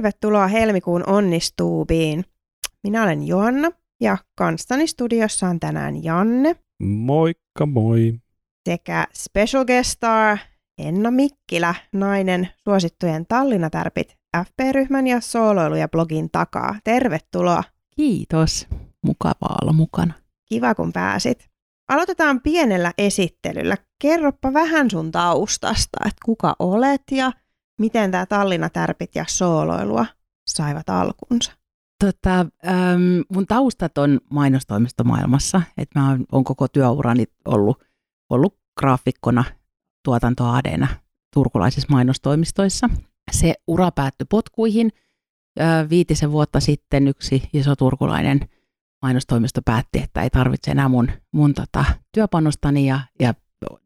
Tervetuloa helmikuun onnistuubiin. Minä olen Joanna ja kanssani studiossa on tänään Janne. Moikka moi. Sekä special guest star Enna Mikkilä, nainen suosittujen Tallinna-tärpit FP-ryhmän ja sooloilu ja blogin takaa. Tervetuloa. Kiitos. Mukavaa olla mukana. Kiva kun pääsit. Aloitetaan pienellä esittelyllä. Kerropa vähän sun taustasta, että kuka olet ja miten tämä Tallinna-tärpit ja sooloilua saivat alkunsa? Tota, mun taustat on mainostoimistomaailmassa. Et mä oon koko työurani ollut, ollut graafikkona tuotantoadeena turkulaisissa mainostoimistoissa. Se ura päättyi potkuihin. Äh, viitisen vuotta sitten yksi iso turkulainen mainostoimisto päätti, että ei tarvitse enää mun, mun tota, työpanostani ja, ja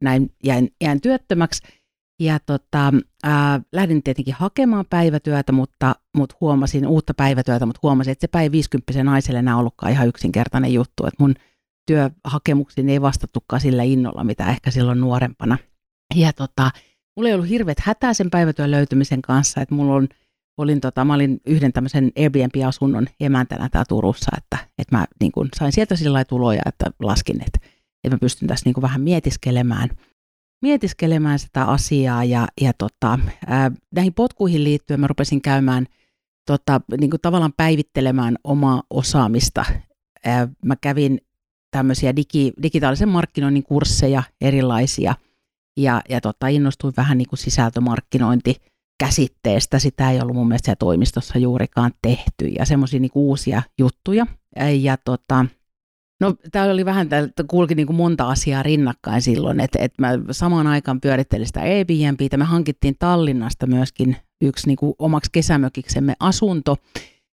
näin jäin, jäin työttömäksi – ja tota, ää, lähdin tietenkin hakemaan päivätyötä, mutta, mutta huomasin uutta päivätyötä, mutta huomasin, että se päivä 50 naiselle enää ollutkaan ihan yksinkertainen juttu, että mun työhakemuksiin ei vastattukaan sillä innolla, mitä ehkä silloin nuorempana. Ja tota, mulla ei ollut hirveät hätää sen päivätyön löytymisen kanssa, että mulla on, olin, tota, mä olin yhden tämmöisen Airbnb-asunnon emäntänä täällä Turussa, että, että mä niin kun, sain sieltä sillä tuloja, että laskin, että, että mä pystyn tässä niin vähän mietiskelemään – mietiskelemään sitä asiaa ja, ja tota, ää, näihin potkuihin liittyen mä rupesin käymään tota, niin kuin tavallaan päivittelemään omaa osaamista. Ää, mä kävin tämmöisiä digi, digitaalisen markkinoinnin kursseja erilaisia ja, ja tota, innostuin vähän niin kuin sisältömarkkinointi käsitteestä. Sitä ei ollut mun mielestä toimistossa juurikaan tehty ja semmoisia niin uusia juttuja. Ja tota, No täällä oli vähän, että kulki niin kuin monta asiaa rinnakkain silloin, että, että mä samaan aikaan pyörittelin sitä Airbnbtä. Me hankittiin Tallinnasta myöskin yksi niin kuin omaksi kesämökiksemme asunto.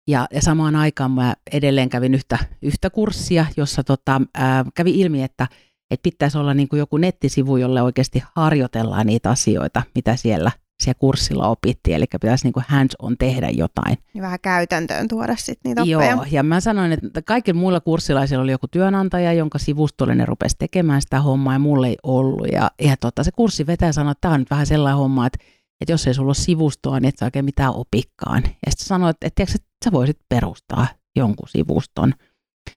Ja, ja samaan aikaan mä edelleen kävin yhtä, yhtä kurssia, jossa tota, ää, kävi ilmi, että, että pitäisi olla niin kuin joku nettisivu, jolle oikeasti harjoitellaan niitä asioita, mitä siellä siellä kurssilla opittiin, eli pitäisi niin kuin hands-on tehdä jotain. Ja vähän käytäntöön tuoda sitten niitä oppeja. Joo, ja mä sanoin, että kaikilla muilla kurssilaisilla oli joku työnantaja, jonka sivustolle ne rupesi tekemään sitä hommaa, ja mulle ei ollut. Ja, ja tota, se kurssi vetää sanoi, että tämä on nyt vähän sellainen homma, että, että jos ei sulla ole sivustoa, niin et sä oikein mitään opikkaan. Ja sitten sanoin, että, että, että sä voisit perustaa jonkun sivuston –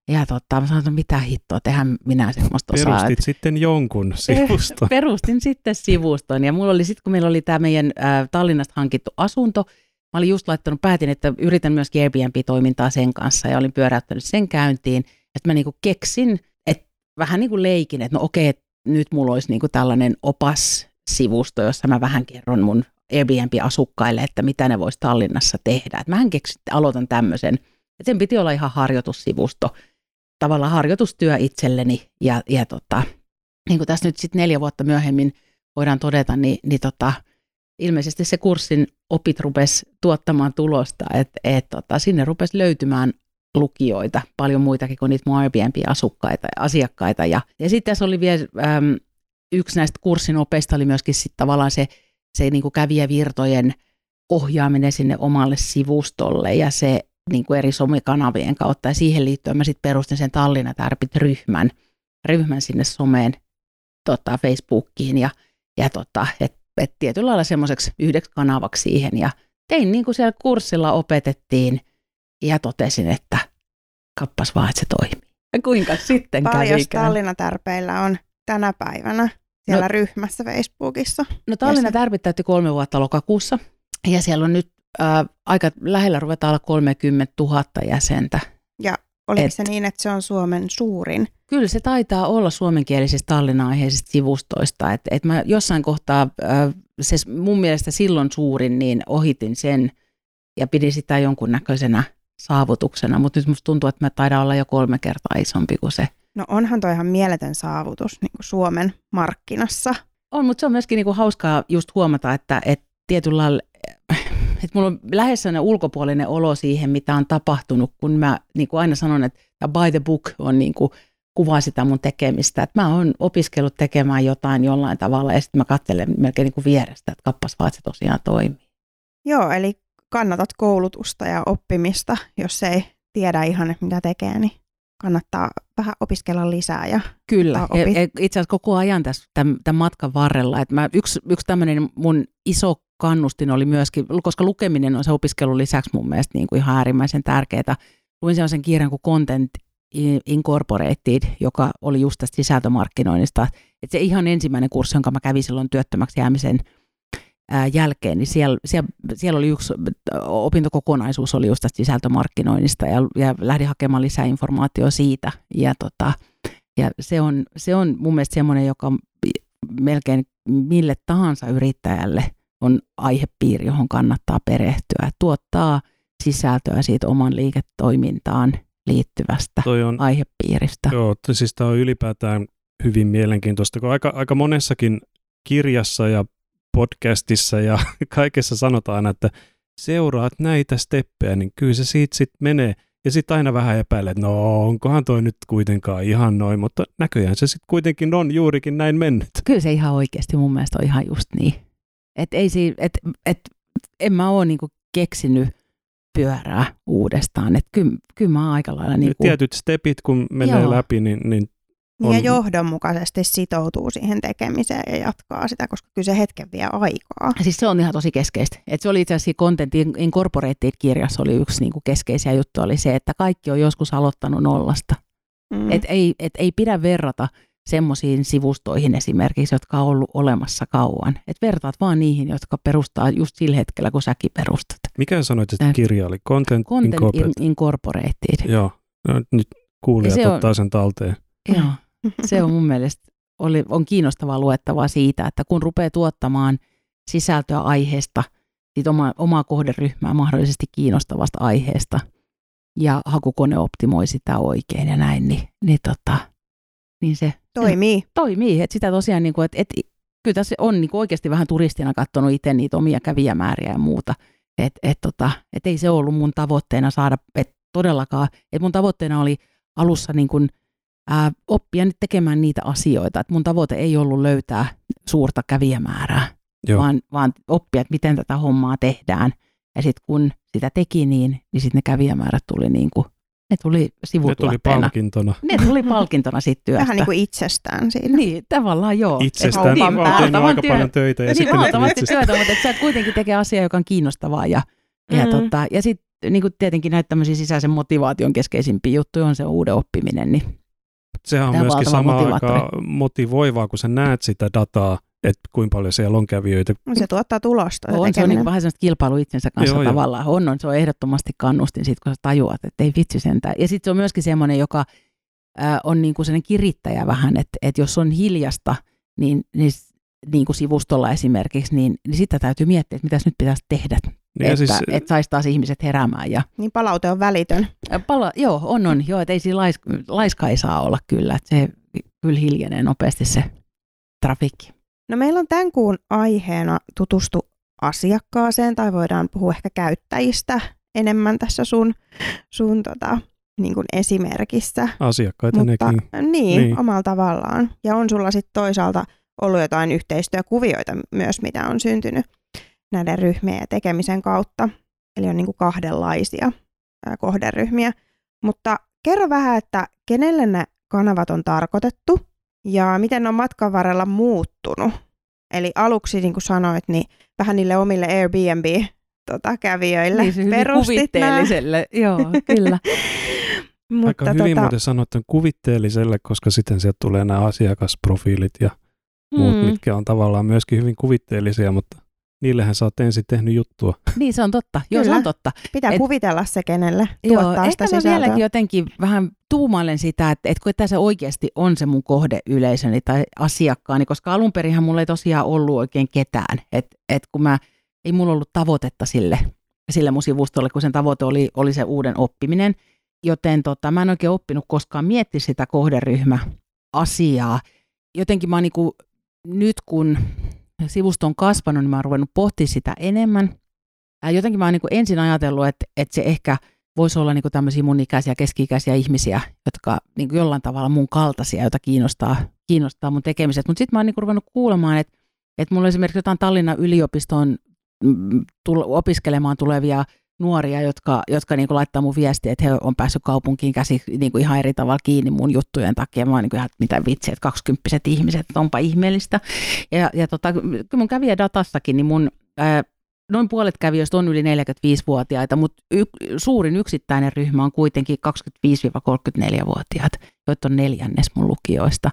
ja totta, mä sanoin, että mitä hittoa, tehän minä semmoista osaa. Perustit että... sitten jonkun sivuston. Perustin sitten sivuston ja mulla oli sitten, kun meillä oli tämä meidän äh, Tallinnasta hankittu asunto, mä olin just laittanut, päätin, että yritän myöskin Airbnb-toimintaa sen kanssa ja olin pyöräyttänyt sen käyntiin, että mä niinku keksin, että vähän niin kuin leikin, että no okei, että nyt mulla olisi niinku tällainen opas-sivusto, jossa mä vähän kerron mun Airbnb-asukkaille, että mitä ne vois Tallinnassa tehdä. Että mähän keksin, aloitan tämmöisen et sen piti olla ihan harjoitussivusto, tavallaan harjoitustyö itselleni. Ja, ja tota, niin kuin tässä nyt sitten neljä vuotta myöhemmin voidaan todeta, niin, niin tota, ilmeisesti se kurssin opit rupesi tuottamaan tulosta, että et, tota, sinne rupesi löytymään lukijoita, paljon muitakin kuin niitä mun Airbnb-asukkaita ja asiakkaita. Ja, ja sitten tässä oli vielä äm, yksi näistä kurssin opeista oli myöskin sit tavallaan se, se niin kuin kävijävirtojen ohjaaminen sinne omalle sivustolle ja se niin kuin eri somekanavien kautta. Ja siihen liittyen mä sitten perustin sen Tallinna Tärpit ryhmän, ryhmän sinne someen, tota, Facebookiin. Ja, ja tota, et, et tietyllä lailla semmoiseksi yhdeksi kanavaksi siihen. Ja tein niin kuin siellä kurssilla opetettiin ja totesin, että kappas vaan, että se toimii. Ja kuinka sitten Paljon Tallinna Tärpeillä on tänä päivänä siellä no, ryhmässä Facebookissa? No Tallinna Tärpit täytti kolme vuotta lokakuussa. Ja siellä on nyt ää, aika lähellä ruvetaan olla 30 000 jäsentä. Ja oliko et, se niin, että se on Suomen suurin? Kyllä se taitaa olla suomenkielisistä Tallinna-aiheisista sivustoista. Et, et mä jossain kohtaa, ää, se mun mielestä silloin suurin, niin ohitin sen ja pidin sitä jonkunnäköisenä saavutuksena, mutta nyt musta tuntuu, että mä taidaan olla jo kolme kertaa isompi kuin se. No onhan toi ihan mieletön saavutus niin kuin Suomen markkinassa. On, mutta se on myöskin niin kuin hauskaa just huomata, että, että tietyllä lailla että mulla on lähes sellainen ulkopuolinen olo siihen, mitä on tapahtunut, kun mä niin kuin aina sanon, että by the book on niin kuin kuvaa sitä mun tekemistä. Että mä oon opiskellut tekemään jotain jollain tavalla ja sitten mä katselen melkein niin kuin vierestä, että kappas vaan, että se tosiaan toimii. Joo, eli kannatat koulutusta ja oppimista, jos ei tiedä ihan, mitä tekee, niin kannattaa vähän opiskella lisää. Ja Kyllä, ja, ja itse asiassa koko ajan tässä tämän, tämän matkan varrella. Että mä, yksi, yksi tämmöinen mun iso kannustin oli myöskin, koska lukeminen on se opiskelun lisäksi mun mielestä niin kuin ihan äärimmäisen tärkeää. Luin sellaisen kirjan kuin Content Incorporated, joka oli just tästä sisältömarkkinoinnista. Että se ihan ensimmäinen kurssi, jonka mä kävin silloin työttömäksi jäämisen ää, jälkeen, niin siellä, siellä, siellä oli yksi opintokokonaisuus oli just tästä sisältömarkkinoinnista ja, ja lähdin hakemaan lisää informaatiota siitä. Ja, tota, ja se, on, se on mun mielestä semmoinen, joka melkein mille tahansa yrittäjälle on aihepiiri, johon kannattaa perehtyä. Tuottaa sisältöä siitä oman liiketoimintaan liittyvästä Toi on, aihepiiristä. joo, siis tämä on ylipäätään hyvin mielenkiintoista, kun aika, aika monessakin kirjassa ja podcastissa ja kaikessa sanotaan, että seuraat näitä steppejä, niin kyllä se siitä sitten menee. Ja sitten aina vähän epäilet, että no onkohan toi nyt kuitenkaan ihan noin, mutta näköjään se sitten kuitenkin on juurikin näin mennyt. Kyllä se ihan oikeasti mun mielestä on ihan just niin. Et ei si, et, et, en mä ole niinku keksinyt pyörää uudestaan. Et kyllä, kyllä mä aika lailla niinku, Tietyt stepit, kun menee Joo. läpi, niin, niin Niin ja On- johdonmukaisesti sitoutuu siihen tekemiseen ja jatkaa sitä, koska kyllä se hetken vie aikaa. Siis se on ihan tosi keskeistä. Et se oli itse asiassa Content Incorporated-kirjassa oli yksi niinku keskeisiä juttuja, oli se, että kaikki on joskus aloittanut nollasta. Mm. Et ei, et ei pidä verrata semmoisiin sivustoihin esimerkiksi, jotka on ollut olemassa kauan. Et vertaat vaan niihin, jotka perustaa just sillä hetkellä, kun säkin perustat. mikä sanoit, että kirja oli? Content, Content Incorporated. Incorporated. Joo, no, nyt kuulijat Ja se on- ottaa sen talteen. Joo, se on mun mielestä oli, on kiinnostavaa luettavaa siitä, että kun rupeaa tuottamaan sisältöä aiheesta, siitä oma, omaa kohderyhmää mahdollisesti kiinnostavasta aiheesta, ja hakukone optimoi sitä oikein ja näin, niin, niin, tota, niin se Toimii. toimii. Että sitä tosiaan, niin kuin, että, että kyllä tässä on niin kuin oikeasti vähän turistina katsonut itse niitä omia kävijämääriä ja muuta. Että et, tota, et ei se ollut mun tavoitteena saada, et todellakaan, että mun tavoitteena oli alussa niin kuin, ää, oppia nyt tekemään niitä asioita. Että mun tavoite ei ollut löytää suurta kävijämäärää, Joo. vaan, vaan oppia, että miten tätä hommaa tehdään. Ja sitten kun sitä teki niin, niin sitten ne kävijämäärät tuli niin kuin, ne tuli Ne tuli sivutuotteena. palkintona. Ne tuli palkintona siitä työstä. Vähän niin kuin itsestään siinä. Niin, tavallaan joo. Itsestään Et niin, mä oon tehnyt aika työ- paljon töitä. Ja niin sitten valtavasti työtä, mutta et sä kuitenkin tekee asiaa, joka on kiinnostavaa. Ja, ja, Mm. tota, ja sitten niin tietenkin näitä tämmöisiä sisäisen motivaation keskeisimpiä juttuja on se uuden oppiminen. Niin, Sehän on Tämä myöskin sama aika motivoivaa, kun sä näet sitä dataa, että kuinka paljon siellä on kävijöitä. Se tuottaa tulosta. se on, se on niin vähän sellaista kilpailu itsensä kanssa Joo, joo, joo. tavallaan. On, on, se on ehdottomasti kannustin siitä, kun sä tajuat, että ei vitsi sentään. Ja sitten se on myöskin semmoinen, joka ää, on niin kuin sellainen kirittäjä vähän, että, että jos on hiljasta, niin, niin, niin kuin sivustolla esimerkiksi, niin, niin sitä täytyy miettiä, että mitä nyt pitäisi tehdä, Niin että, siis, että saisi taas ihmiset heräämään. Ja, Niin palaute on välitön. Pala, joo, on, on. Joo, että ei siinä lais, laiska ei saa olla kyllä. Että se kyllä hiljenee nopeasti se trafikki. No meillä on tämän kuun aiheena tutustu asiakkaaseen tai voidaan puhua ehkä käyttäjistä enemmän tässä sun, sun tota, niin kuin esimerkissä. asiakkaita Mutta nekin. niin, Niin. niin, omalla tavallaan. Ja on sulla sitten toisaalta ollut jotain yhteistyökuvioita myös, mitä on syntynyt näiden ryhmien ja tekemisen kautta. Eli on niin kuin kahdenlaisia ää, kohderyhmiä. Mutta kerro vähän, että kenelle ne kanavat on tarkoitettu ja miten ne on matkan varrella muuttunut. Eli aluksi, niin kuin sanoit, niin vähän niille omille Airbnb-kävijöille Niin se hyvin perustit nämä. kuvitteelliselle. Joo, kyllä. Aika hyvin muuten sanottu kuvitteelliselle, koska sitten sieltä tulee nämä asiakasprofiilit ja muut, Mm. mitkä on tavallaan myöskin hyvin kuvitteellisia, mutta niillehän sä oot ensin tehnyt juttua. Niin se on totta. Joo, se on totta. Pitää Et- kuvitella se, kenelle Joo, tuottaa ehkä sitä mä sisältöä. vieläkin jotenkin vähän tuumailen sitä, että, että kun tässä oikeasti on se mun kohdeyleisöni tai asiakkaani, koska alun perinhän mulla ei tosiaan ollut oikein ketään. Että et kun mä, ei mulla ollut tavoitetta sille, sille mun sivustolle, kun sen tavoite oli, oli se uuden oppiminen. Joten tota, mä en oikein oppinut koskaan miettiä sitä kohderyhmäasiaa. Jotenkin mä oon niinku, nyt kun sivusto on kasvanut, niin mä oon ruvennut pohtimaan sitä enemmän. Jotenkin mä oon niinku ensin ajatellut, että, että se ehkä voisi olla niinku tämmöisiä mun ikäisiä, keski-ikäisiä ihmisiä, jotka niinku jollain tavalla mun kaltaisia, joita kiinnostaa, kiinnostaa mun tekemiset. Mutta sitten mä oon niinku ruvennut kuulemaan, että, että mulla on esimerkiksi jotain Tallinnan yliopistoon mm, tull- opiskelemaan tulevia nuoria, jotka, jotka niin kuin laittaa mun viestiä, että he on päässyt kaupunkiin käsi niin kuin ihan eri tavalla kiinni mun juttujen takia. Mä oon niin kuin, että mitä vitsiä, että kaksikymppiset ihmiset, että onpa ihmeellistä. Ja, ja tota, kyllä mun kävijä datassakin, niin mun ää, noin puolet kävijöistä on yli 45-vuotiaita, mutta y- suurin yksittäinen ryhmä on kuitenkin 25-34-vuotiaat, joita on neljännes mun lukijoista.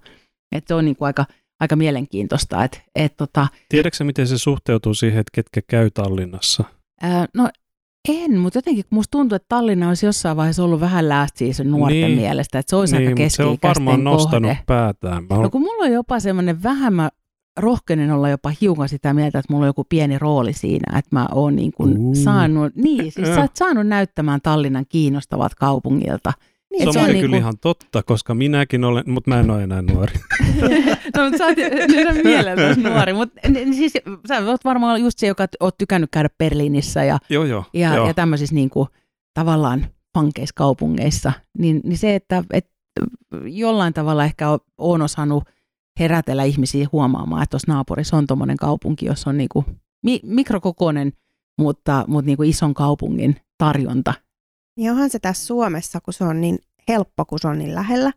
Et se on niin kuin aika, aika mielenkiintoista. Et, et tota, Tiedätkö miten se suhteutuu siihen, että ketkä käy Tallinnassa? ää, no en, mutta jotenkin musta tuntuu, että Tallinna olisi jossain vaiheessa ollut vähän last season nuorten Niin. mielestä, että se olisi aika mutta se on varmaan nostanut kohde. päätään. Mä No kun mulla on jopa semmoinen vähän, mä rohkenen olla jopa hiukan sitä mieltä, että mulla on joku pieni rooli siinä, että mä oon niin kuin saanut, niin siis sä oot saanut näyttämään Tallinnan kiinnostavat kaupungilta. Se Et on se on niinku- kyllä ihan totta, koska minäkin olen, mutta mä en ole enää nuori. No, mutta sä oot nyt on mieleltäsi nuori, mutta siis sä oot varmaan just se, joka oot tykännyt käydä Berliinissä ja, joo, joo. ja, joo. ja tämmöisissä niin kuin, tavallaan pankeissa kaupungeissa, niin, niin se, että et, jollain tavalla ehkä o- oon osannut herätellä ihmisiä huomaamaan, että tuossa naapurissa on tuommoinen kaupunki, jossa on niin kuin mi- mikrokokoinen, mutta, mutta niin kuin ison kaupungin tarjonta. Niin onhan se tässä Suomessa, kun se on niin helppo, kun se on niin lähellä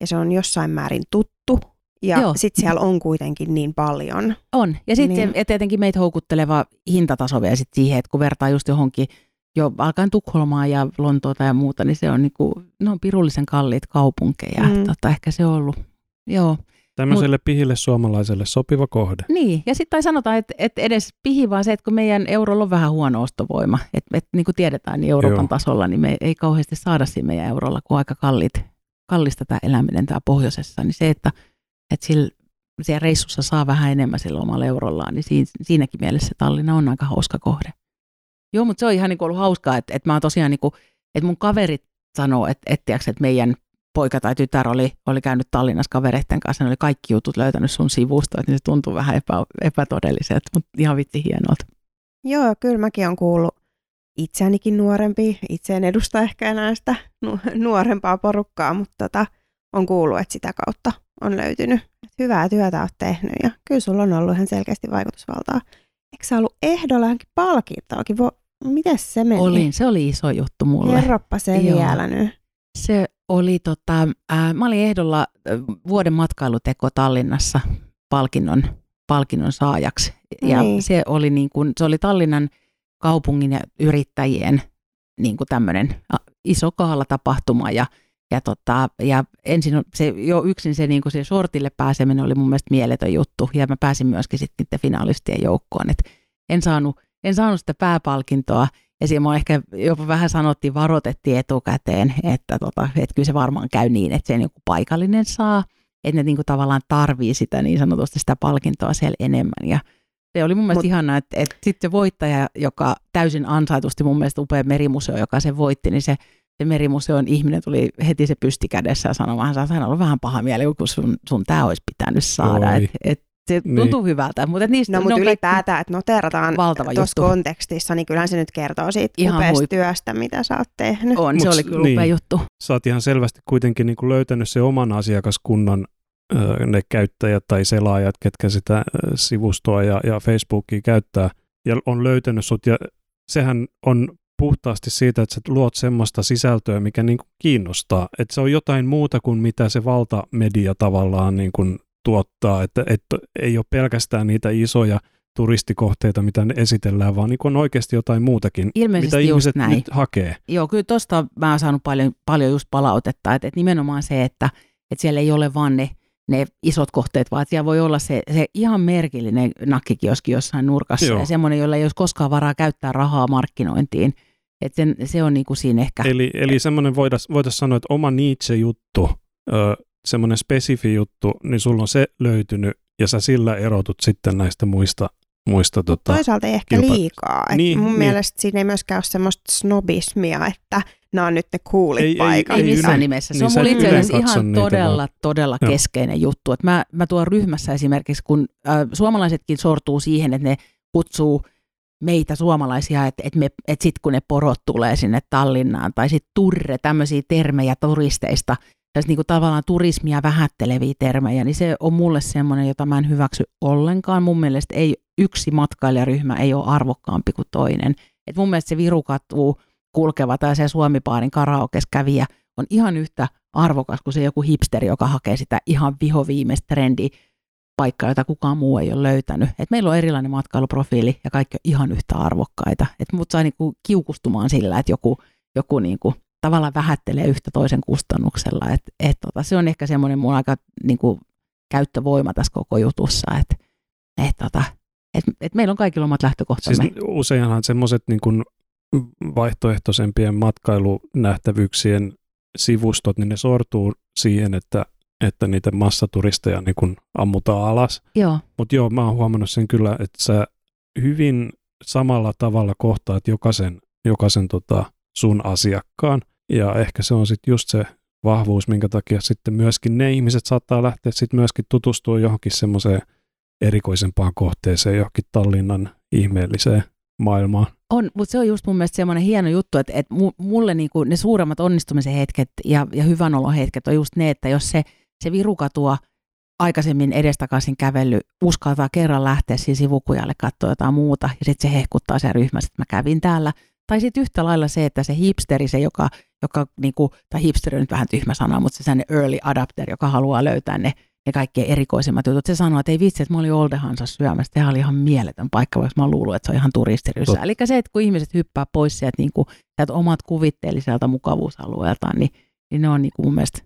ja se on jossain määrin tuttu. Ja sitten siellä on kuitenkin niin paljon. On. Ja sitten Niin. tietenkin meitä houkutteleva hintataso vielä sit siihen, että kun vertaa just johonkin jo alkaen Tukholmaa ja Lontoota ja muuta, niin se on niinku, ne on pirullisen kalliit kaupunkeja. Mm. Tota, ehkä se on ollut. Joo. Tämmöiselle pihille suomalaiselle sopiva kohde. Niin, ja sitten sanotaan, että, että edes pihi vaan se, että kun meidän eurolla on vähän huono ostovoima, että, että niin kuin tiedetään, niin Euroopan Joo. Tasolla, niin me ei kauheasti saada siinä meidän eurolla, kun on aika kallit, kallista tämä eläminen täällä pohjoisessa, niin se, että, että sillä, siellä reissussa saa vähän enemmän sillä omalla eurollaan, niin siinä, siinäkin mielessä Tallinna on aika hauska kohde. Joo, mutta se on ihan niin kuin ollut hauskaa, että, että mä oon tosiaan, niin kuin, että mun kaverit sanoo, että, että, tiiäks, että meidän poika tai tytär oli, oli käynyt Tallinnassa kavereiden kanssa, ne oli kaikki jutut löytänyt sun sivusta, että niin se tuntuu vähän epä, epätodelliselta, mutta ihan vitsi hienolta. Joo, kyllä mäkin on kuullut itseänikin nuorempi. Itse en edusta ehkä enää sitä nu- nuorempaa porukkaa, mutta tota, on kuullut, että sitä kautta on löytynyt. Hyvää työtä olet tehnyt ja kyllä sulla on ollut ihan selkeästi vaikutusvaltaa. Eikö sä ollut ehdolla johonkin palkintoakin? Vo- Miten se meni? Olin, se oli iso juttu mulle. Kerroppa se vielä nyt. Se oli, tota, ää, mä olin ehdolla vuoden matkailuteko Tallinnassa palkinnon, palkinnon saajaksi. Ja Niin. se oli, niin kuin, se oli Tallinnan kaupungin ja yrittäjien niin kuin tämmöinen iso kaalatapahtuma ja ja, tota, ja ensin se, jo yksin se, niin kuin se shortille pääseminen oli mun mielestä mieletön juttu, ja mä pääsin myöskin sitten niiden finalistien joukkoon. Et en, saanut, en saanut sitä pääpalkintoa, ja siinä mua ehkä jopa vähän sanottiin, varoitettiin etukäteen, että, tota, että kyllä se varmaan käy niin, että sen joku paikallinen saa, että ne niinku tavallaan tarvii sitä niin sanotusti sitä palkintoa siellä enemmän. Ja se oli mun mielestä Mut- ihanaa, että, että sitten se voittaja, joka täysin ansaitusti mun mielestä upea merimuseo, joka se voitti, niin se, se merimuseon ihminen tuli heti se pysti kädessä ja sanoi vähän, että hän ollut vähän paha mieli, kun sun, sun tämä olisi pitänyt saada. Oi. Et, et, se Niin. tuntuu hyvältä, mutta et niistä No mutta kaikki- ylipäätään, että noterataan tuossa kontekstissa, niin kyllähän se nyt kertoo siitä Ihan upeasta huip- työstä, mitä sä oot tehnyt. on, Mut se oli kyllä niin. upea juttu. Sä oot ihan selvästi kuitenkin niin kuin löytänyt se oman asiakaskunnan ne käyttäjät tai selaajat, ketkä sitä sivustoa ja, ja Facebookia käyttää ja on löytänyt sut ja sehän on puhtaasti siitä, että sä luot semmoista sisältöä, mikä niin kuin kiinnostaa. Että se on jotain muuta kuin mitä se valtamedia tavallaan niin kuin tuottaa, että, että ei ole pelkästään niitä isoja turistikohteita, mitä ne esitellään, vaan niin on oikeasti jotain muutakin, Ilmeisesti mitä ihmiset näin. nyt hakee. Joo, kyllä tuosta mä oon saanut paljon, paljon just palautetta, että, että nimenomaan se, että, että siellä ei ole vaan ne, ne isot kohteet, vaan siellä voi olla se, se ihan merkillinen nakkikioski jossain nurkassa Joo. ja semmoinen, jolla ei olisi koskaan varaa käyttää rahaa markkinointiin. Että sen, se on niin kuin siinä ehkä. Eli, eli semmoinen voitaisiin voitais sanoa, että oma Nietzsche-juttu, ö, semmoinen spesifi juttu, niin sulla on se löytynyt ja sä sillä erotut sitten näistä muista, muista tota, Toisaalta ei ehkä kilpa- liikaa. Et Niin, mun niin. mielestä siinä ei myöskään ole semmoista snobismia, että nämä on nyt ne coolit Ei- ei- paikat. Ei ei missään Yle- nimessä. Se niin on mulla et itse asiassa ihan todella, vaan. todella Joo. keskeinen juttu. Et mä, mä tuon ryhmässä esimerkiksi, kun äh, suomalaisetkin sortuu siihen, että ne kutsuu meitä suomalaisia, että et me, et sit kun ne porot tulee sinne Tallinnaan, tai sitten turre, tämmöisiä termejä turisteista, tässä niinku tavallaan turismia vähätteleviä termejä, niin se on mulle semmoinen, jota mä en hyväksy ollenkaan. Mun mielestä ei yksi matkailijaryhmä ei ole arvokkaampi kuin toinen. Et mun mielestä se virukatu kulkeva tai se Suomipaarin karaokes kävijä on ihan yhtä arvokas kuin se joku hipsteri, joka hakee sitä ihan vihoviimeistä trendiä paikkaa, jota kukaan muu ei ole löytänyt. Et meillä on erilainen matkailuprofiili ja kaikki on ihan yhtä arvokkaita. Et mut sai niinku kiukustumaan sillä, että joku, joku niinku tavallaan vähättelee yhtä toisen kustannuksella. Et, et tota, se on ehkä semmoinen mun aika niinku, käyttövoima tässä koko jutussa, että et, tota, et, et meillä on kaikilla omat lähtökohtamme. Siis useinhan semmoiset niin vaihtoehtoisempien matkailunähtävyyksien sivustot, niin ne sortuu siihen, että, että niitä massaturisteja niin kun ammutaan alas. Joo. Mutta joo, mä oon huomannut sen kyllä, että sä hyvin samalla tavalla kohtaat jokaisen, jokaisen tota sun asiakkaan. Ja ehkä se on sitten just se vahvuus, minkä takia sitten myöskin ne ihmiset saattaa lähteä sitten myöskin tutustua johonkin semmoiseen erikoisempaan kohteeseen, johonkin Tallinnan ihmeelliseen maailmaan. On, mutta se on just mun mielestä semmoinen hieno juttu, että, että mulle niinku ne suuremmat onnistumisen hetket ja, ja hyvän olon hetket on just ne, että jos se, se virukatua aikaisemmin edestakaisin kävelly uskaltaa kerran lähteä siihen sivukujalle katsoa jotain muuta ja sitten se hehkuttaa sen ryhmässä, että mä kävin täällä. Tai sitten yhtä lailla se, että se hipsteri, se joka, joka niinku, tai hipsteri on nyt vähän tyhmä sana, mutta se sellainen early adapter, joka haluaa löytää ne ne kaikkein erikoisimmat jutut. Se sanoi, että ei vitsi, että mä olin Oldehansa syömässä. Tämä oli ihan mieletön paikka, vaikka mä luullut, että se on ihan turistirysä. Eli se, että kun ihmiset hyppää pois sieltä, niin kuin, sieltä omat kuvitteelliselta mukavuusalueeltaan, niin, niin ne on niin kuin mun mielestä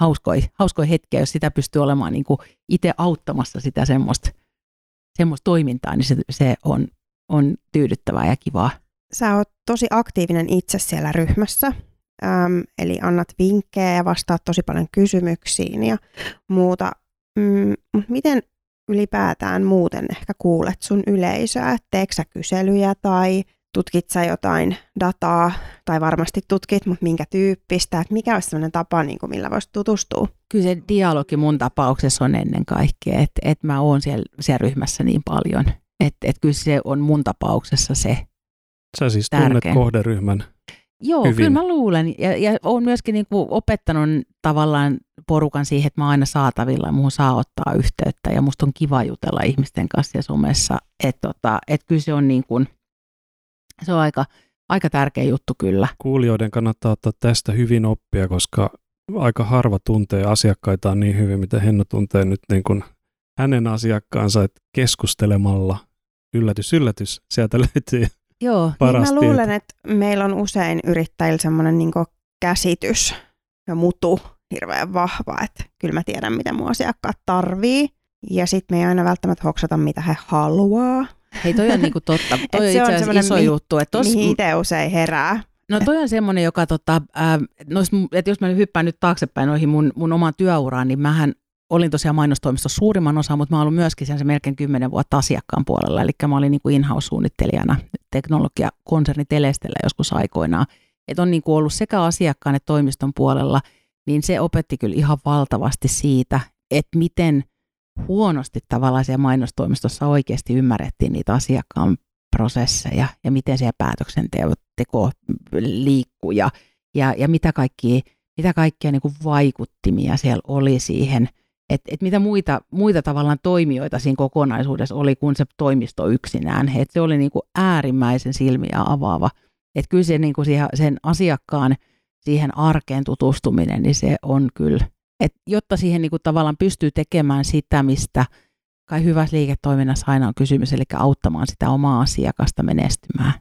hauskoja, hauskoja hetkiä, jos sitä pystyy olemaan niin kuin itse auttamassa sitä semmoista, semmoista toimintaa, niin se, se on, on tyydyttävää ja kivaa. Sä oot tosi aktiivinen itse siellä ryhmässä äm, eli annat vinkkejä ja vastaat tosi paljon kysymyksiin ja muuta. Mm, miten ylipäätään muuten ehkä kuulet sun yleisöä? Teekö sä kyselyjä tai tutkit sä jotain dataa, tai varmasti tutkit, mutta minkä tyyppistä, että mikä olisi sellainen tapa, niin kuin millä voisi tutustua? Kyllä se dialogi mun tapauksessa on ennen kaikkea, että, että mä oon siellä, siellä ryhmässä niin paljon, että, että kyllä se on mun tapauksessa se Sä siis tunnet tärkein. kohderyhmän Joo, hyvin. kyllä mä luulen. Ja, ja olen myöskin niin kuin opettanut tavallaan porukan siihen, että mä oon aina saatavilla ja muuhun saa ottaa yhteyttä. Ja musta on kiva jutella ihmisten kanssa ja somessa. Että tota, et kyllä se on, niin kuin, se on aika, aika tärkeä juttu kyllä. Kuulijoiden kannattaa ottaa tästä hyvin oppia, koska aika harva tuntee asiakkaitaan niin hyvin, mitä Henno tuntee nyt niin kuin hänen asiakkaansa, että keskustelemalla, yllätys, yllätys, sieltä löytyy Joo. Niin mä luulen, että meillä on usein yrittäjillä semmoinen niin käsitys ja mutu hirveän vahva, että kyllä mä tiedän, mitä mun asiakkaat tarvii. Ja sitten me ei aina välttämättä hoksata, mitä he haluaa. Hei, toi on niinku totta. Toi on itse asiassa iso mi- juttu. Että tos... Mihin itse usein herää. No toi on semmoinen, joka, tota, äh, nois, että jos mä hyppään nyt taaksepäin noihin mun, mun omaan työuraan, niin mähän olin tosiaan mainostoimistossa suurimman osa, mutta mä olin myöskin sen melkein kymmenen vuotta asiakkaan puolella. Eli mä olin niin kuin in-house-suunnittelijana teknologiakonserni Telestellä joskus aikoinaan. Että on niin kuin ollut sekä asiakkaan että toimiston puolella, niin se opetti kyllä ihan valtavasti siitä, että miten huonosti tavallaan siellä mainostoimistossa oikeasti ymmärrettiin niitä asiakkaan prosesseja ja miten siellä päätöksenteko liikkuu ja, ja, ja mitä, kaikkia, mitä kaikkia niin kuin vaikuttimia siellä oli siihen – että et mitä muita, muita tavallaan toimijoita siinä kokonaisuudessa oli kuin se toimisto yksinään. Et se oli niin kuin äärimmäisen silmiä avaava. Että kyllä se niin kuin siihen, sen asiakkaan siihen arkeen tutustuminen, niin se on kyllä, et jotta siihen niin kuin tavallaan pystyy tekemään sitä, mistä kai hyvässä liiketoiminnassa aina on kysymys, eli auttamaan sitä omaa asiakasta menestymään.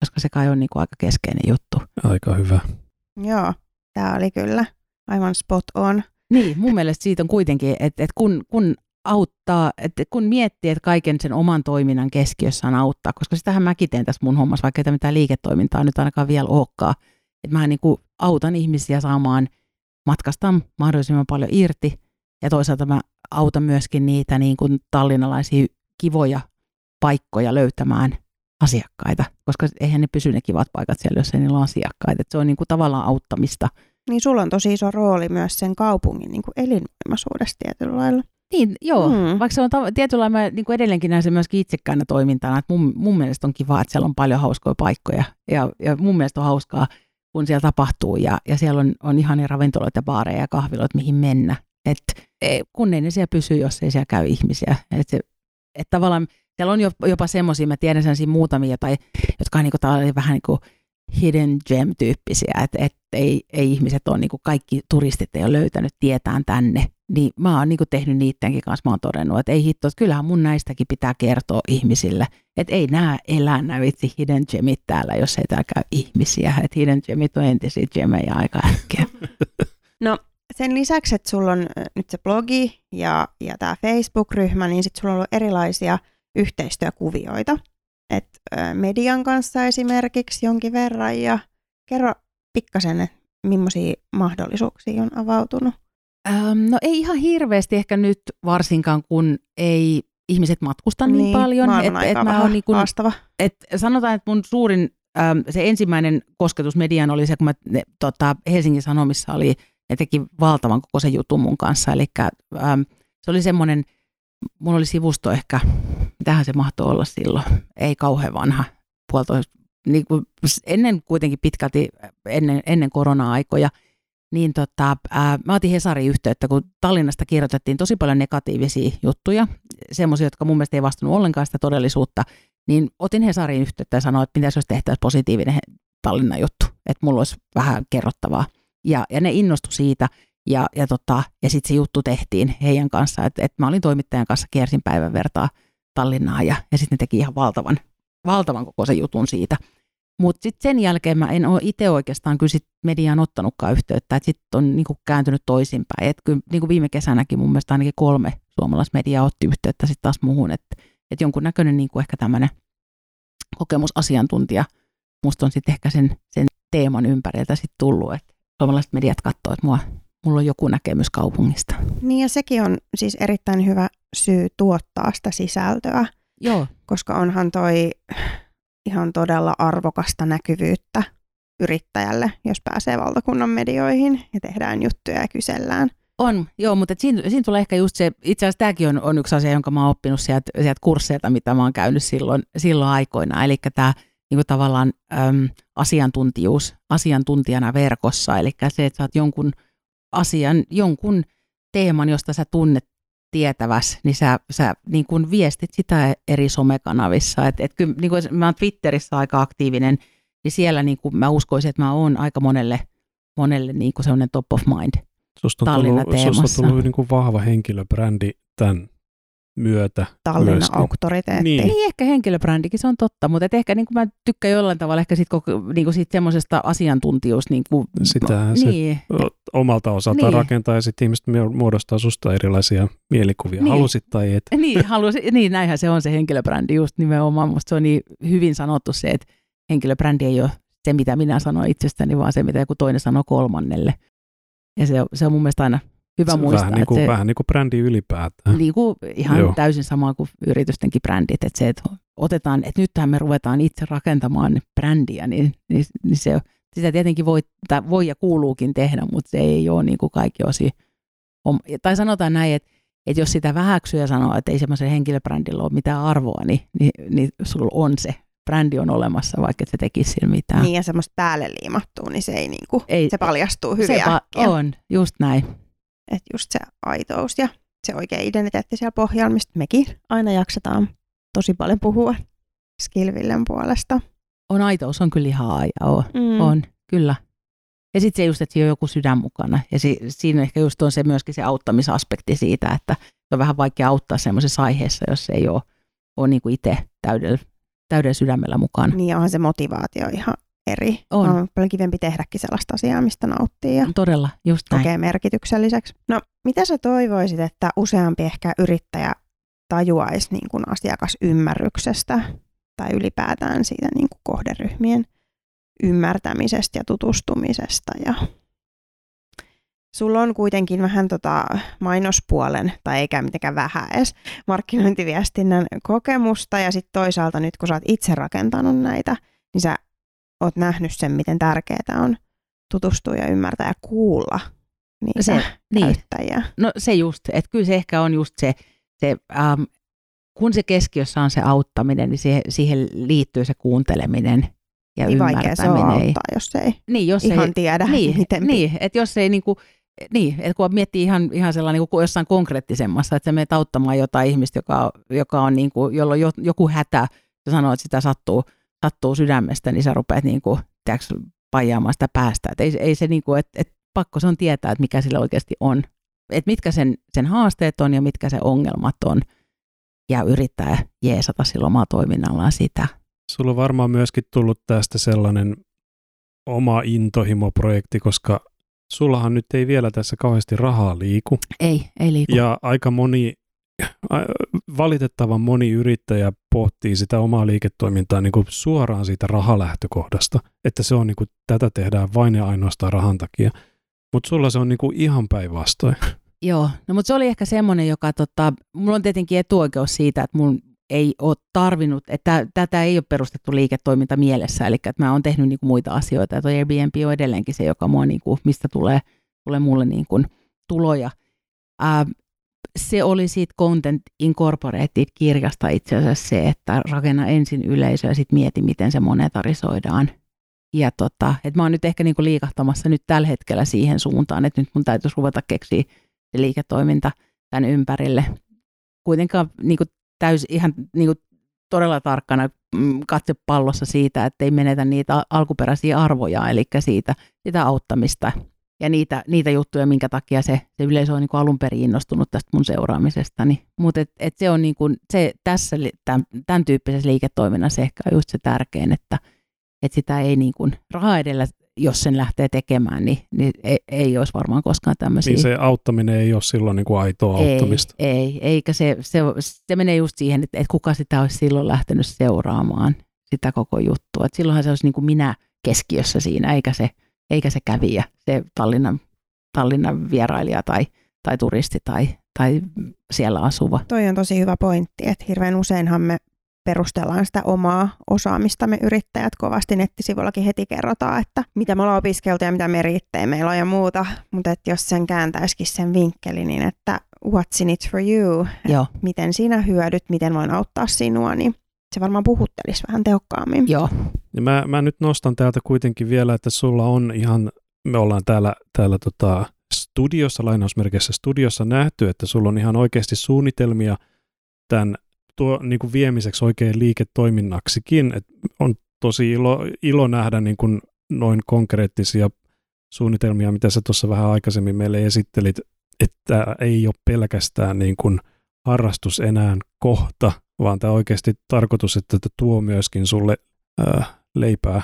Koska se kai on niin kuin aika keskeinen juttu. Aika hyvä. Joo, tämä oli kyllä aivan spot on. Niin, mun mielestä siitä on kuitenkin, että, että kun, kun auttaa, että kun miettii, että kaiken sen oman toiminnan keskiössä on auttaa, koska sitähän mäkin teen tässä mun hommassa, vaikka ei mitään liiketoimintaa nyt ainakaan vielä olekaan. Että mä niin kuin autan ihmisiä saamaan matkasta mahdollisimman paljon irti ja toisaalta mä autan myöskin niitä niin kuin tallinnalaisia kivoja paikkoja löytämään asiakkaita, koska eihän ne pysy ne kivat paikat siellä, jos ei niillä ole asiakkaita. Että se on niin kuin tavallaan auttamista – niin sulla on tosi iso rooli myös sen kaupungin niin kuin elinvoimaisuudessa tietyllä lailla. Niin, joo. Mm. Vaikka se on tav- tietyllä lailla, mä niin kuin edelleenkin näen sen myöskin itsekkäänä toimintana, että mun, mun mielestä on kiva, että siellä on paljon hauskoja paikkoja. Ja, ja mun mielestä on hauskaa, kun siellä tapahtuu ja, ja siellä on, on ihania ravintoloita, baareja ja kahviloita, mihin mennä. Et, e, kun ei ne siellä pysy, jos ei siellä käy ihmisiä. Et se, et tavallaan siellä on jopa semmoisia, mä tiedän sellaisia muutamia, tai, jotka on niin kuin, vähän niin kuin hidden gem-tyyppisiä, että et ei, ei ihmiset ole, niin kuin kaikki turistit ei ole löytänyt tietään tänne, niin mä oon niin tehnyt niidenkin kanssa, mä oon todennut, että ei hitto, että kyllähän mun näistäkin pitää kertoa ihmisille, että ei nämä elää nämä vitsi hidden gemit täällä, jos ei täällä käy ihmisiä, että hidden gemit on entisiä gemejä aika äkkiä. No sen lisäksi, että sulla on nyt se blogi ja, ja tämä Facebook-ryhmä, niin sitten sulla on ollut erilaisia yhteistyökuvioita. Et, median kanssa esimerkiksi jonkin verran ja kerro pikkasen, että millaisia mahdollisuuksia on avautunut. Ähm, no ei ihan hirveästi ehkä nyt varsinkaan, kun ei ihmiset matkusta niin, niin paljon. Mä et, mä on niin kun. Et sanotaan, että mun suurin, ähm, se ensimmäinen kosketus mediaan oli se, kun mä ne, tota, Helsingin Sanomissa oli, ne teki valtavan koko se jutun mun kanssa. Eli ähm, se oli semmoinen, mulla oli sivusto ehkä, mitähän se mahtoi olla silloin, ei kauhean vanha, puolitoista, niin kuin ennen kuitenkin pitkälti ennen, ennen korona-aikoja – niin tota, ää, mä otin Hesari yhteyttä, kun Tallinnasta kirjoitettiin tosi paljon negatiivisia juttuja, semmoisia, jotka mun mielestä ei vastannut ollenkaan sitä todellisuutta, niin otin Hesarin yhteyttä ja sanoin, että mitä olisi tehtäisiin positiivinen Tallinnan juttu, että mulla olisi vähän kerrottavaa. Ja, ja ne innostu siitä, ja, ja, tota, ja sitten se juttu tehtiin heidän kanssa, että, että mä olin toimittajan kanssa, kiersin päivän vertaa Tallinnaa, ja, ja sitten ne teki ihan valtavan, valtavan koko sen jutun siitä. Mutta sitten sen jälkeen mä en ole itse oikeastaan kyllä sit mediaan ottanutkaan yhteyttä, että sitten on niinku kääntynyt toisinpäin. Et kyllä niinku viime kesänäkin mun mielestä ainakin kolme suomalaismediaa otti yhteyttä sitten taas muuhun, että et jonkunnäköinen niinku ehkä tämmöinen kokemusasiantuntija musta on sitten ehkä sen, sen teeman ympäriltä sitten tullut, että suomalaiset mediat katsoo, että mua, mulla on joku näkemys kaupungista. Niin ja sekin on siis erittäin hyvä syy tuottaa sitä sisältöä. Joo. Koska onhan toi ihan todella arvokasta näkyvyyttä yrittäjälle, jos pääsee valtakunnan medioihin ja tehdään juttuja ja kysellään. On, joo, mutta siinä, siinä tulee ehkä just se, itse asiassa tämäkin on, on yksi asia, jonka mä oon oppinut sieltä, sieltä kursseilta, mitä mä oon käynyt silloin, silloin aikoina, eli tämä niin kuin tavallaan äm, asiantuntijuus asiantuntijana verkossa, eli se, että sä oot jonkun asian, jonkun teeman, josta sä tunnet tietäväs, niin sä, sä niin kuin viestit sitä eri somekanavissa. Et, et kyllä, niin kuin mä oon Twitterissä aika aktiivinen, niin siellä niin kuin mä uskoisin, että mä oon aika monelle, monelle niin kuin sellainen top of mind Susta on tullut, susta on tullut niin kuin vahva henkilöbrändi tämän myötä. Tallinnan myöskin. auktoriteetti. Niin. Ei ehkä henkilöbrändikin, se on totta, mutta ehkä niin kuin mä tykkään jollain tavalla ehkä sit, niin kuin siitä semmoisesta asiantuntijuus. Niin kuin, Sitä niin. se omalta osalta niin. rakentaa ja sitten ihmiset muodostaa susta erilaisia mielikuvia, niin. halusit tai et. Niin, halusi, niin, näinhän se on se henkilöbrändi just nimenomaan. Musta se on niin hyvin sanottu se, että henkilöbrändi ei ole se, mitä minä sanon itsestäni, vaan se, mitä joku toinen sanoo kolmannelle. Ja se, se on mun mielestä aina hyvä se muistaa. Vähän niin kuin, se, vähän niin kuin brändi ylipäätään. Niin kuin ihan Joo. täysin sama kuin yritystenkin brändit, että se, että otetaan, että nythän me ruvetaan itse rakentamaan brändiä, niin, niin, niin se, sitä tietenkin voi, voi ja kuuluukin tehdä, mutta se ei ole niin kuin kaikki osi. Tai sanotaan näin, että, että jos sitä vähäksyy ja sanoo, että ei semmoisen henkilöbrändillä ole mitään arvoa, niin, niin, niin sulla on se. Brändi on olemassa, vaikka et se tekisi sillä mitään. Niin ja semmoista päälle liimattua, niin se ei, niinku, ei se paljastuu hyvin se pa- on, just näin. Että just se aitous ja se oikea identiteetti siellä pohjalla, mistä mekin aina jaksetaan tosi paljon puhua Skilvillen puolesta. On aitous, on kyllä ihan aja, mm. on, kyllä. Ja sitten se just, että on joku sydän mukana. Ja si- siinä ehkä just on se myöskin se auttamisaspekti siitä, että on vähän vaikea auttaa semmoisessa aiheessa, jos ei ole, ole niin kuin itse täydellä, täydellä sydämellä mukana. Niin onhan se motivaatio ihan eri. On. on paljon kivempi tehdäkin sellaista asiaa, mistä nauttii ja Todella, just näin. kokee merkitykselliseksi. No, mitä sä toivoisit, että useampi ehkä yrittäjä tajuaisi niin kuin asiakasymmärryksestä tai ylipäätään siitä niin kuin kohderyhmien ymmärtämisestä ja tutustumisesta ja Sulla on kuitenkin vähän tota mainospuolen, tai eikä mitenkään vähän edes, markkinointiviestinnän kokemusta, ja sitten toisaalta nyt kun sä oot itse rakentanut näitä, niin sä oot nähnyt sen, miten tärkeää on tutustua ja ymmärtää ja kuulla niitä se, niin. käyttäjiä. Niin. No se just, että kyllä se ehkä on just se, se ähm, kun se keskiössä on se auttaminen, niin siihen, siihen liittyy se kuunteleminen ja niin ymmärtäminen. Vaikea se on auttaa, jos ei niin, jos ihan ei, tiedä, niin, miten... Niin, että jos ei niinku, niin, että kun miettii ihan, ihan sellainen niin kuin jossain konkreettisemmassa, että sä menet auttamaan jotain ihmistä, joka, joka on niin kuin, jolla on joku hätä, ja sanoo, että sitä sattuu, sattuu sydämestä, niin sä rupeat niin kuin, tiedätkö, pajaamaan sitä päästä. Et ei, ei se niin kuin, että, että pakko se on tietää, että mikä sillä oikeasti on. Että mitkä sen, sen haasteet on ja mitkä se ongelmat on. Ja yrittää jeesata sillä omaa toiminnallaan sitä. Sulla on varmaan myöskin tullut tästä sellainen oma intohimoprojekti, koska sullahan nyt ei vielä tässä kauheasti rahaa liiku. Ei, ei liiku. Ja aika moni, valitettavan moni yrittäjä pohtii sitä omaa liiketoimintaa niin kuin suoraan siitä rahalähtökohdasta, että se on niin kuin, tätä tehdään vain ja ainoastaan rahan takia. Mutta sulla se on niin kuin ihan päinvastoin. Joo, no mutta se oli ehkä semmoinen, joka, tota, mulla on tietenkin etuoikeus siitä, että mun ei ole tarvinnut, että tätä ei ole perustettu liiketoiminta mielessä, eli että mä oon tehnyt niin kuin muita asioita, että Airbnb on edelleenkin se, joka mua, niin kuin, mistä tulee, tulee mulle niin kuin tuloja. Ää, se oli siitä Content Incorporated-kirjasta itse asiassa se, että rakenna ensin yleisö ja sitten mieti, miten se monetarisoidaan. Ja tota, että mä oon nyt ehkä niinku liikahtamassa nyt tällä hetkellä siihen suuntaan, että nyt mun täytyisi ruveta keksiä se liiketoiminta tämän ympärille. Kuitenkaan niinku täys, ihan niinku todella tarkkana mm, katsepallossa siitä, että ei menetä niitä alkuperäisiä arvoja, eli siitä sitä auttamista ja niitä, niitä juttuja, minkä takia se, se yleisö on niin kuin alun perin innostunut tästä mun seuraamisesta. Mutta et, et se on niin kuin, se, tässä tämän, tämän tyyppisessä liiketoiminnassa ehkä on just se tärkein, että et sitä ei niin kuin raha edellä, jos sen lähtee tekemään, niin, niin ei, ei olisi varmaan koskaan tämmöisiä. Niin se auttaminen ei ole silloin niin kuin aitoa ei, auttamista. Ei, eikä se, se, se menee just siihen, että, että kuka sitä olisi silloin lähtenyt seuraamaan, sitä koko juttua. Et silloinhan se olisi niin kuin minä keskiössä siinä, eikä se – eikä se kävijä, se Tallinnan, Tallinnan vierailija tai, tai turisti tai, tai siellä asuva. Toi on tosi hyvä pointti, että hirveän useinhan me perustellaan sitä omaa osaamistamme yrittäjät kovasti nettisivuillakin heti kerrotaan, että mitä me ollaan opiskeltu ja mitä merittejä meillä on ja muuta, mutta että jos sen kääntäisikin sen vinkkeli, niin että what's in it for you, Joo. miten sinä hyödyt, miten voin auttaa sinua, niin se varmaan puhuttelisi vähän tehokkaammin. Joo. Ja mä, mä nyt nostan täältä kuitenkin vielä, että sulla on ihan, me ollaan täällä, täällä tota studiossa, lainausmerkeissä studiossa nähty, että sulla on ihan oikeasti suunnitelmia tämän tuo, niin kuin viemiseksi oikein liiketoiminnaksikin. Et on tosi ilo, ilo nähdä niin kuin noin konkreettisia suunnitelmia, mitä sä tuossa vähän aikaisemmin meille esittelit, että ei ole pelkästään niin kuin harrastus enää kohta, vaan tämä oikeasti tarkoitus, että tuo myöskin sulle ää, leipää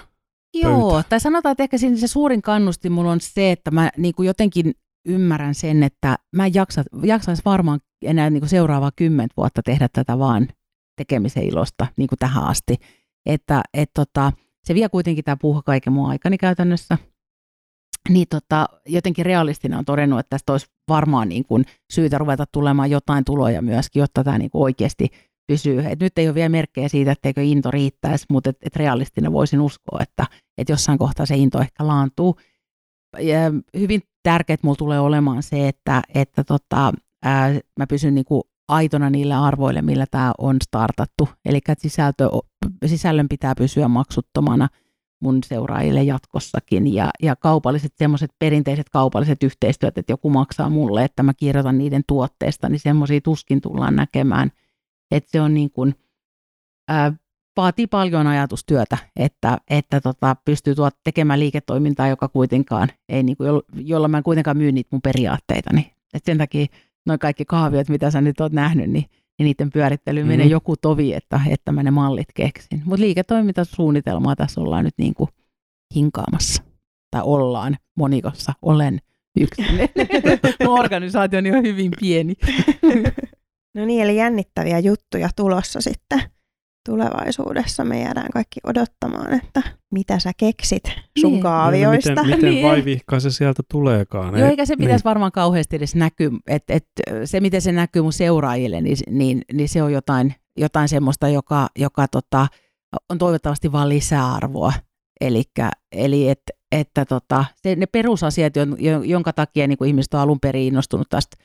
Joo, pöytään. tai sanotaan, että ehkä siinä se suurin kannusti mulla on se, että mä niin kuin jotenkin ymmärrän sen, että mä en jaksa, jaksaisi varmaan enää niin kuin seuraavaa kymmentä vuotta tehdä tätä vaan tekemisen ilosta niin kuin tähän asti. Että et tota, se vie kuitenkin tämä puuha kaiken muun aikani käytännössä. Niin tota, jotenkin realistina on todennut, että tästä olisi varmaan niin kuin syytä ruveta tulemaan jotain tuloja myöskin, jotta tämä niin kuin oikeasti pysyy. Et nyt ei ole vielä merkkejä siitä, etteikö into riittäisi, mutta et, et realistina voisin uskoa, että et jossain kohtaa se into ehkä laantuu. Ja hyvin tärkeää mulla tulee olemaan se, että, että tota, ää, mä pysyn niinku aitona niille arvoille, millä tämä on startattu. Eli sisältö, sisällön pitää pysyä maksuttomana mun seuraajille jatkossakin. Ja, ja kaupalliset, semmoiset perinteiset kaupalliset yhteistyöt, että joku maksaa mulle, että mä kirjoitan niiden tuotteista, niin semmoisia tuskin tullaan näkemään – että se on niin kuin, ää, vaatii paljon ajatustyötä, että, että tota, pystyy tuot tekemään liiketoimintaa, joka kuitenkaan ei, niin kuin, jolla mä en kuitenkaan myy niitä mun periaatteitani. Et sen takia noin kaikki kahviot, mitä sä nyt oot nähnyt, niin, niin niiden pyörittelyyn mm-hmm. menee joku tovi, että, että mä ne mallit keksin. Mutta liiketoimintasuunnitelmaa tässä ollaan nyt niin kuin hinkaamassa. Tai ollaan monikossa. Olen yksin. Organisaatio on hyvin pieni. No niin, eli jännittäviä juttuja tulossa sitten tulevaisuudessa. Me jäädään kaikki odottamaan, että mitä sä keksit sun niin. kaavioista. Miten, miten niin. vaivihkaa se sieltä tuleekaan. Joo, eikä se pitäisi niin. varmaan kauheasti edes näkyä. että et, se, miten se näkyy mun seuraajille, niin, niin, niin se on jotain, jotain semmoista, joka, joka tota, on toivottavasti vain lisäarvoa. Elikkä, eli että että tota, se, ne perusasiat, jonka takia niin kuin ihmiset on alun perin innostunut tästä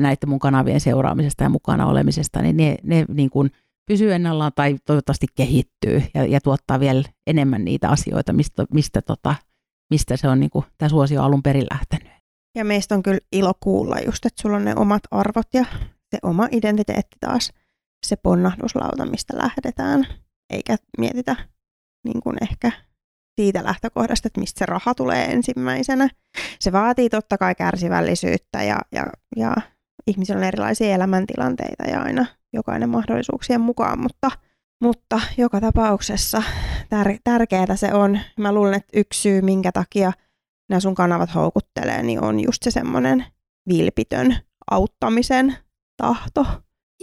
näiden mun kanavien seuraamisesta ja mukana olemisesta, niin ne, ne niin kuin pysyy ennallaan tai toivottavasti kehittyy ja, ja tuottaa vielä enemmän niitä asioita, mistä, mistä, tota, mistä se on niin kuin, tämä suosio alun perin lähtenyt. Ja meistä on kyllä ilo kuulla just, että sulla on ne omat arvot ja se oma identiteetti taas, se ponnahduslauta, mistä lähdetään, eikä mietitä niin kuin ehkä siitä lähtökohdasta, että mistä se raha tulee ensimmäisenä. Se vaatii totta kai kärsivällisyyttä ja, ja, ja ihmisillä on erilaisia elämäntilanteita ja aina jokainen mahdollisuuksien mukaan, mutta, mutta joka tapauksessa tär, tärkeää se on. Mä luulen, että yksi syy, minkä takia nämä sun kanavat houkuttelee, niin on just se semmoinen vilpitön auttamisen tahto.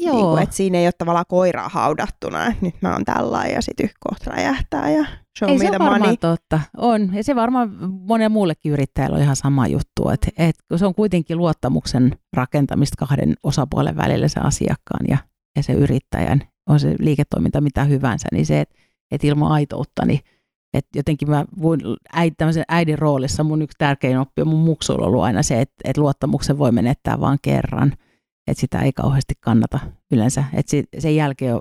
Joo. Niin kuin, että siinä ei ole tavallaan koiraa haudattuna, että nyt mä oon tällä ja sitten kohta räjähtää ja show ei me se the on money. varmaan totta. On. Ja se varmaan monelle muullekin yrittäjällä on ihan sama juttu. Että, että se on kuitenkin luottamuksen rakentamista kahden osapuolen välillä se asiakkaan ja, ja se yrittäjän. On se liiketoiminta mitä hyvänsä, niin se, että, että ilman aitoutta, niin että jotenkin mä voin äid, tämmöisen äidin roolissa mun yksi tärkein oppi on mun muksulla ollut aina se, että, että luottamuksen voi menettää vain kerran. Että sitä ei kauheasti kannata yleensä. Että sen jälkeen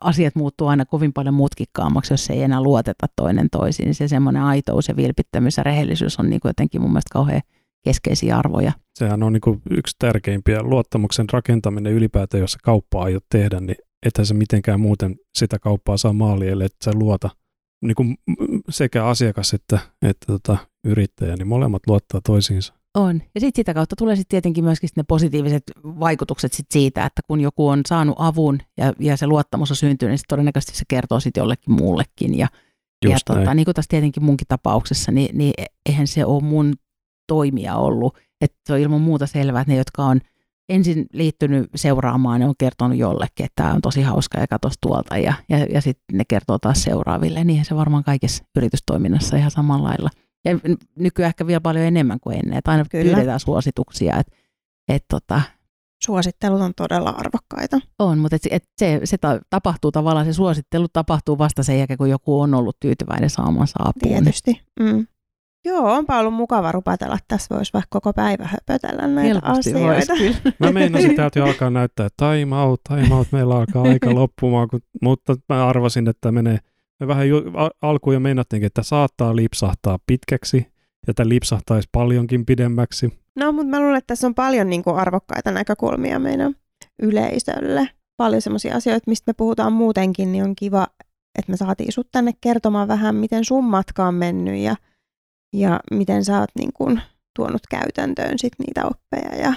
asiat muuttuu aina kovin paljon mutkikkaammaksi, jos ei enää luoteta toinen toisiin. Se semmoinen aitous ja vilpittömyys ja rehellisyys on niin jotenkin mun mielestä kauhean keskeisiä arvoja. Sehän on niin kuin yksi tärkeimpiä luottamuksen rakentaminen ylipäätään, jos kauppaa aiot tehdä, niin ethän se mitenkään muuten sitä kauppaa saa maaliin, että sä luota niin kuin sekä asiakas että, että tota, yrittäjä, niin molemmat luottaa toisiinsa. On. Ja sitten sitä kautta tulee sitten tietenkin myöskin ne positiiviset vaikutukset sit siitä, että kun joku on saanut avun ja, ja se luottamus on syntynyt, niin sit todennäköisesti se kertoo sitten jollekin muullekin. Ja, ja tota, niin kuin tässä tietenkin munkin tapauksessa, niin, niin eihän se ole mun toimia ollut. Että se on ilman muuta selvää, että ne, jotka on ensin liittynyt seuraamaan, ne on kertonut jollekin, että tämä on tosi hauska ja katos tuolta. Ja, ja, ja sitten ne kertoo taas seuraaville. Niin se varmaan kaikessa yritystoiminnassa ihan samalla lailla. Ja nykyään ehkä vielä paljon enemmän kuin ennen, että aina Kyllä. pyydetään suosituksia. Että, et tota, Suosittelut on todella arvokkaita. On, mutta et, et se, se tapahtuu tavallaan, se suosittelu tapahtuu vasta sen jälkeen, kun joku on ollut tyytyväinen saamansa apuun. Tietysti. Mm. Joo, onpa ollut mukava rupatella. Tässä voisi vaikka koko päivä höpötellä näitä Helposti asioita. Vois, Mä meinasin täältä jo alkaa näyttää, time out, time out, meillä alkaa aika loppumaan, kun, mutta mä arvasin, että menee me vähän ju- alkuun jo meinattiinkin, että saattaa lipsahtaa pitkäksi, ja tämä lipsahtaisi paljonkin pidemmäksi. No, mutta mä luulen, että tässä on paljon niin kuin arvokkaita näkökulmia meidän yleisölle. Paljon sellaisia asioita, mistä me puhutaan muutenkin, niin on kiva, että me saatiin sut tänne kertomaan vähän, miten sun matka on mennyt ja, ja miten sä oot niin kuin tuonut käytäntöön sit niitä oppeja ja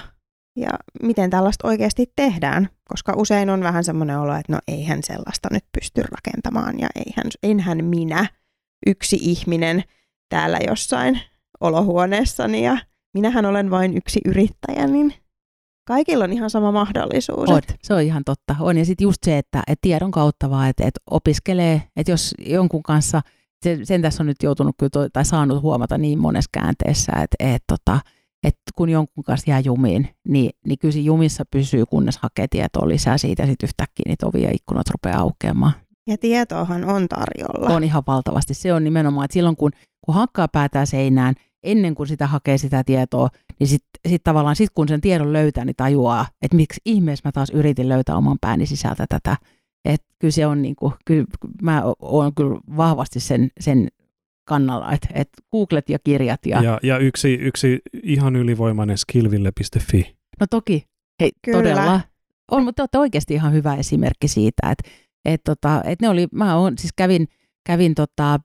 ja miten tällaista oikeasti tehdään, koska usein on vähän semmoinen olo, että no eihän sellaista nyt pysty rakentamaan ja eihän, enhän minä yksi ihminen täällä jossain olohuoneessani ja minähän olen vain yksi yrittäjä, niin kaikilla on ihan sama mahdollisuus. On, se on ihan totta. On ja sitten just se, että, että tiedon kautta vaan, että, että opiskelee, että jos jonkun kanssa, sen tässä on nyt joutunut kyllä tai saanut huomata niin monessa käänteessä, että, että, että tota, että kun jonkun kanssa jää jumiin, niin, niin kyllä jumissa pysyy, kunnes hakee tietoa lisää siitä, sitten yhtäkkiä niitä ovia ja ikkunat rupeaa aukeamaan. Ja tietoahan on tarjolla. On ihan valtavasti. Se on nimenomaan, että silloin kun, kun hakkaa päätään seinään, ennen kuin sitä hakee sitä tietoa, niin sitten sit tavallaan sit kun sen tiedon löytää, niin tajuaa, että miksi ihmeessä mä taas yritin löytää oman pääni sisältä tätä. Että kyllä se on niin kuin, kyllä mä oon kyllä vahvasti sen, sen kannalla, että et googlet ja kirjat. Ja, ja, ja yksi, yksi ihan ylivoimainen skillville.fi. No toki, hei, Kyllä. todella. On, mutta te olette oikeasti ihan hyvä esimerkki siitä, että et tota, et ne oli, mä on, siis kävin, kävin tota, ä,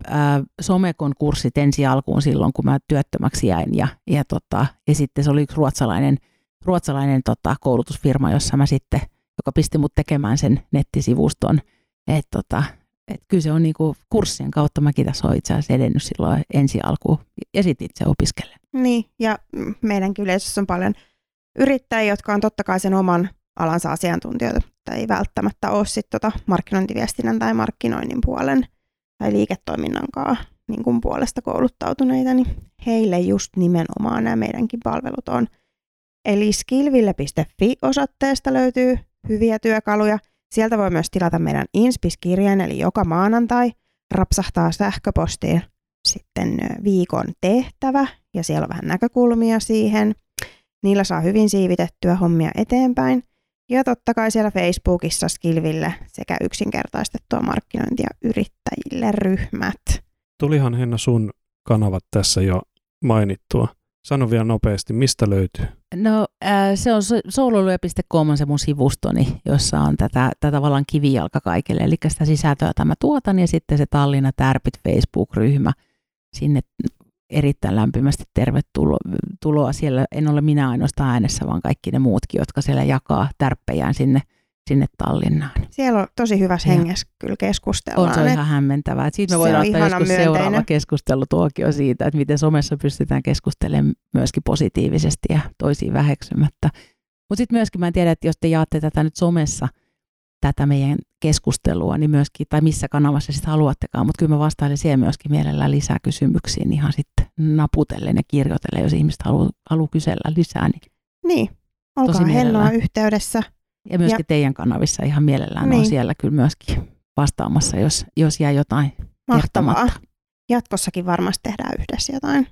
Somekon kurssit ensi alkuun silloin, kun mä työttömäksi jäin ja, ja, tota, ja sitten se oli yksi ruotsalainen, ruotsalainen tota, koulutusfirma, jossa mä sitten, joka pisti mut tekemään sen nettisivuston, että tota, et kyllä se on niinku kurssien kautta mäkin tässä olen itse asiassa edennyt silloin ensi alkuun ja sitten itse opiskelen. Niin, ja meidän yleisössä on paljon yrittäjiä, jotka on totta kai sen oman alansa asiantuntijoita, mutta ei välttämättä ole sitten tota markkinointiviestinnän tai markkinoinnin puolen tai liiketoiminnankaan niin kuin puolesta kouluttautuneita, niin heille just nimenomaan nämä meidänkin palvelut on. Eli skillville.fi-osoitteesta löytyy hyviä työkaluja – Sieltä voi myös tilata meidän Inspis-kirjeen, eli joka maanantai rapsahtaa sähköpostiin sitten viikon tehtävä, ja siellä on vähän näkökulmia siihen. Niillä saa hyvin siivitettyä hommia eteenpäin. Ja totta kai siellä Facebookissa Skilville sekä yksinkertaistettua markkinointia yrittäjille ryhmät. Tulihan Henna sun kanavat tässä jo mainittua. Sano vielä nopeasti, mistä löytyy? No äh, se on souloluja.com on se mun sivustoni, jossa on tätä, tätä tavallaan kivijalka kaikille. Eli sitä sisältöä tämä tuotan ja sitten se Tallinna Tärpit Facebook-ryhmä. Sinne erittäin lämpimästi tervetuloa. Siellä en ole minä ainoastaan äänessä, vaan kaikki ne muutkin, jotka siellä jakaa tärppejään sinne – sinne Tallinnaan. Siellä on tosi hyvässä hengessä kyllä keskustellaan. On se on ihan hämmentävää. Siitä me voidaan ottaa joskus myönteinen. seuraava keskustelutuokio siitä, että miten somessa pystytään keskustelemaan myöskin positiivisesti ja toisiin väheksymättä. Mutta sitten myöskin mä en tiedä, että jos te jaatte tätä nyt somessa, tätä meidän keskustelua, niin myöskin, tai missä kanavassa sitten haluattekaan, mutta kyllä mä vastailen siihen myöskin mielellään lisää kysymyksiin ihan sitten naputellen ja kirjoitellen, jos ihmiset haluaa halu kysellä lisää. Niin, niin. olkaa Helloa yhteydessä. Ja myöskin ja. teidän kanavissa ihan mielellään niin. on siellä kyllä myöskin vastaamassa, jos, jos jää jotain Mahtavaa. kertomatta. Jatkossakin varmasti tehdään yhdessä jotain.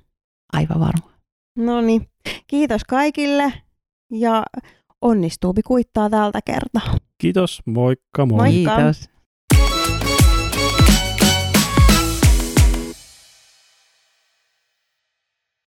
Aivan varma. No niin, kiitos kaikille ja onnistuupi kuittaa tältä kertaa. Kiitos, moikka moi. Moikka. Kiitos.